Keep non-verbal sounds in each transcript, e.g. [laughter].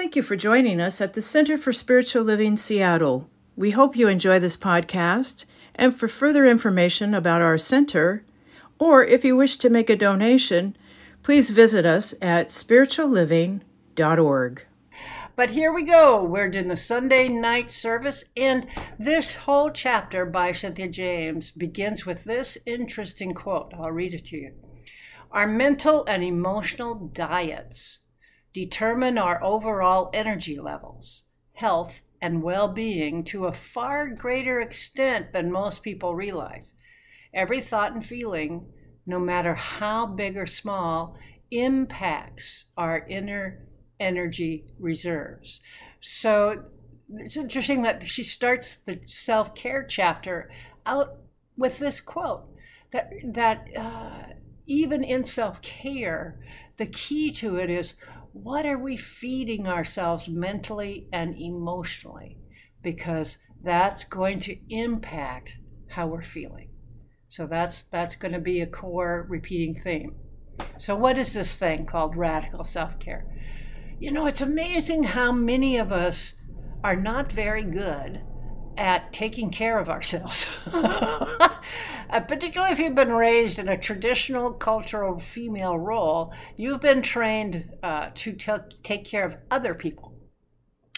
Thank you for joining us at the Center for Spiritual Living Seattle. We hope you enjoy this podcast. And for further information about our center, or if you wish to make a donation, please visit us at spiritualliving.org. But here we go. We're in the Sunday night service, and this whole chapter by Cynthia James begins with this interesting quote. I'll read it to you. Our mental and emotional diets determine our overall energy levels, health, and well being to a far greater extent than most people realize. Every thought and feeling, no matter how big or small, impacts our inner energy reserves. So it's interesting that she starts the self care chapter out with this quote that, that uh, even in self care, the key to it is what are we feeding ourselves mentally and emotionally? Because that's going to impact how we're feeling. So that's that's going to be a core repeating theme. So what is this thing called radical self-care? You know, it's amazing how many of us are not very good at taking care of ourselves. [laughs] Uh, particularly if you've been raised in a traditional cultural female role, you've been trained uh, to t- take care of other people.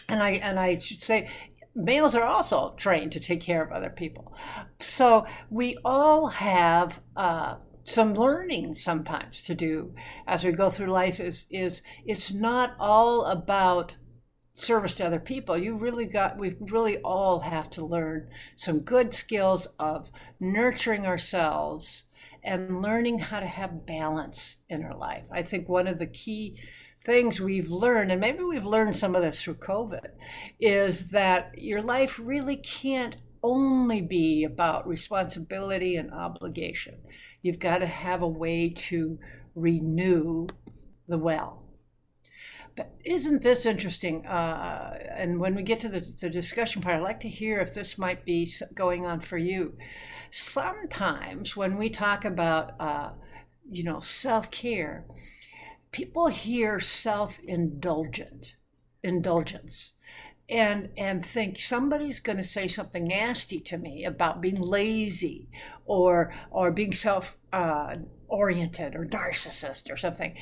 And I and I should say, males are also trained to take care of other people. So we all have. Uh, some learning sometimes to do as we go through life is is it's not all about service to other people you really got we really all have to learn some good skills of nurturing ourselves and learning how to have balance in our life. I think one of the key things we've learned and maybe we've learned some of this through covid is that your life really can't only be about responsibility and obligation. You've got to have a way to renew the well isn't this interesting? Uh, and when we get to the, the discussion part, I'd like to hear if this might be going on for you. Sometimes when we talk about, uh, you know, self care, people hear self indulgent, indulgence, and and think somebody's going to say something nasty to me about being lazy or or being self uh, oriented or narcissist or something.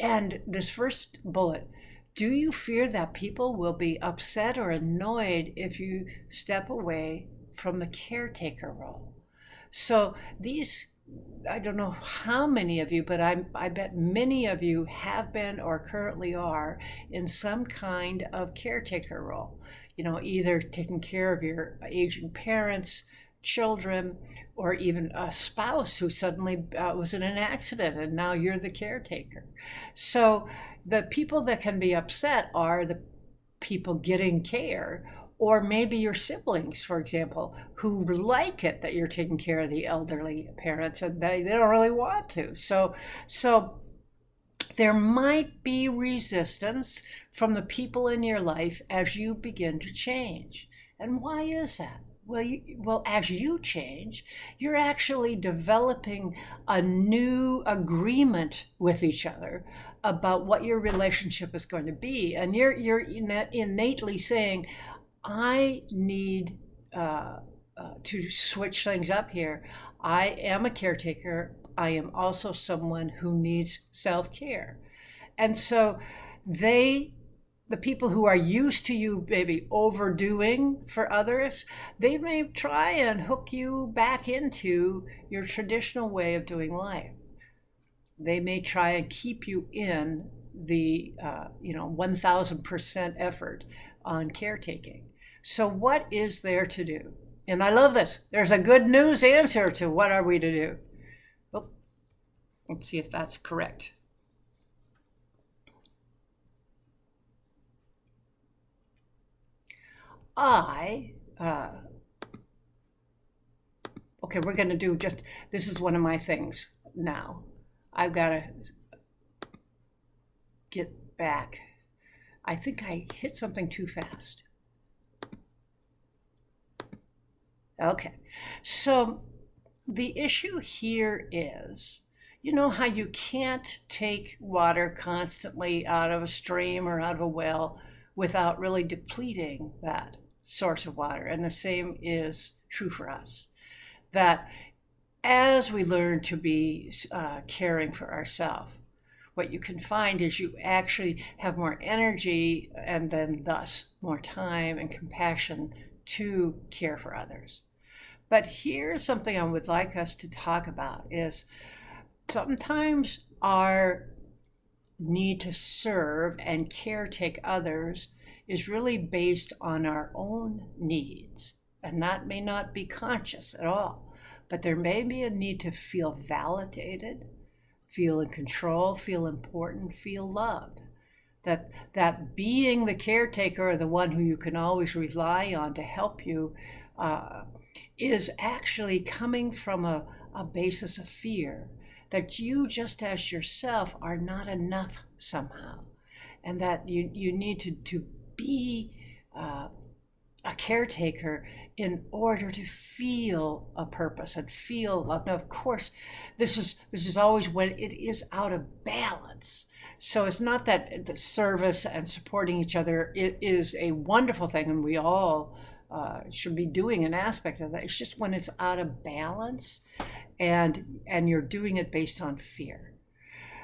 And this first bullet do you fear that people will be upset or annoyed if you step away from the caretaker role? So these I don't know how many of you, but I, I bet many of you have been or currently are in some kind of caretaker role. You know, either taking care of your aging parents, children, or even a spouse who suddenly uh, was in an accident and now you're the caretaker. So the people that can be upset are the people getting care or maybe your siblings, for example, who like it that you're taking care of the elderly parents and they, they don't really want to. So, so there might be resistance from the people in your life as you begin to change. And why is that? Well, you, well, as you change, you're actually developing a new agreement with each other about what your relationship is going to be, and you're you're innately saying, "I need uh, uh, to switch things up here. I am a caretaker. I am also someone who needs self care," and so they the people who are used to you maybe overdoing for others, they may try and hook you back into your traditional way of doing life. They may try and keep you in the uh, you know 1000% effort on caretaking. So what is there to do? And I love this. There's a good news answer to what are we to do. Oh, let's see if that's correct. I, uh, okay, we're going to do just, this is one of my things now. I've got to get back. I think I hit something too fast. Okay, so the issue here is you know how you can't take water constantly out of a stream or out of a well without really depleting that source of water. And the same is true for us. That as we learn to be uh, caring for ourselves, what you can find is you actually have more energy and then thus more time and compassion to care for others. But here's something I would like us to talk about is sometimes our need to serve and caretake others is really based on our own needs. And that may not be conscious at all, but there may be a need to feel validated, feel in control, feel important, feel loved. That, that being the caretaker or the one who you can always rely on to help you uh, is actually coming from a, a basis of fear that you, just as yourself, are not enough somehow, and that you, you need to, to be uh, a caretaker in order to feel a purpose and feel love. Now, of course, this is this is always when it is out of balance. So it's not that the service and supporting each other is a wonderful thing, and we all uh, should be doing an aspect of that. It's just when it's out of balance, and and you're doing it based on fear.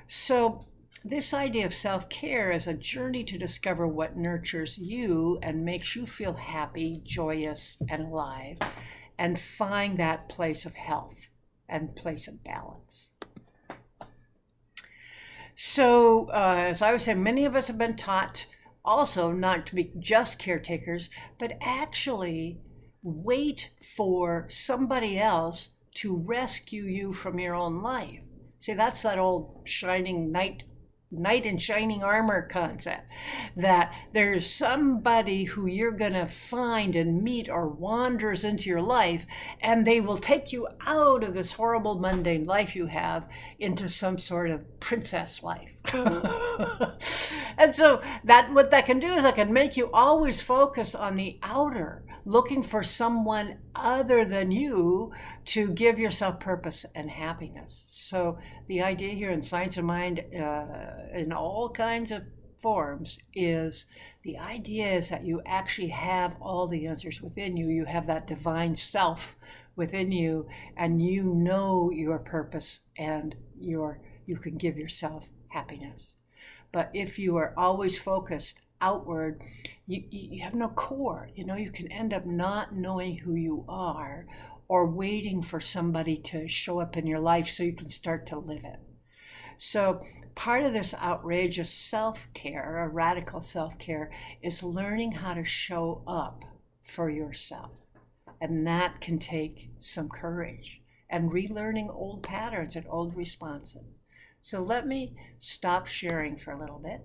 So this idea of self care is a journey to discover what nurtures you and makes you feel happy, joyous, and alive, and find that place of health and place of balance. So, uh, as I was saying, many of us have been taught also not to be just caretakers, but actually wait for somebody else to rescue you from your own life. See, that's that old shining knight knight in shining armor concept that there's somebody who you're going to find and meet or wanders into your life and they will take you out of this horrible mundane life you have into some sort of princess life [laughs] [laughs] and so that what that can do is it can make you always focus on the outer looking for someone other than you to give yourself purpose and happiness. So, the idea here in Science of Mind, uh, in all kinds of forms, is the idea is that you actually have all the answers within you. You have that divine self within you, and you know your purpose and your you can give yourself happiness. But if you are always focused outward, you, you have no core. You know, you can end up not knowing who you are or waiting for somebody to show up in your life so you can start to live it. So, part of this outrageous self care, a radical self care, is learning how to show up for yourself. And that can take some courage and relearning old patterns and old responses. So, let me stop sharing for a little bit